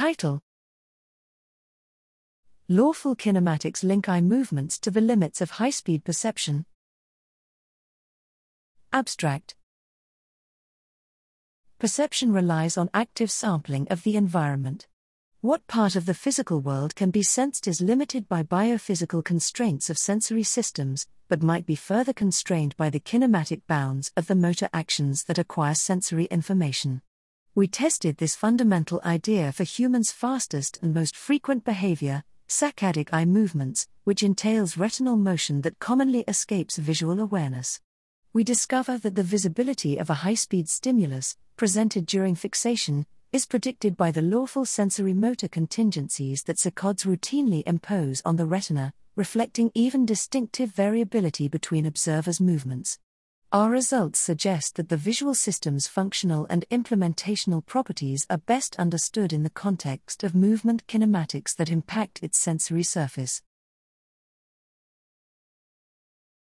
Title Lawful kinematics link eye movements to the limits of high speed perception. Abstract Perception relies on active sampling of the environment. What part of the physical world can be sensed is limited by biophysical constraints of sensory systems, but might be further constrained by the kinematic bounds of the motor actions that acquire sensory information. We tested this fundamental idea for humans' fastest and most frequent behavior, saccadic eye movements, which entails retinal motion that commonly escapes visual awareness. We discover that the visibility of a high speed stimulus, presented during fixation, is predicted by the lawful sensorimotor contingencies that saccades routinely impose on the retina, reflecting even distinctive variability between observers' movements. Our results suggest that the visual system's functional and implementational properties are best understood in the context of movement kinematics that impact its sensory surface.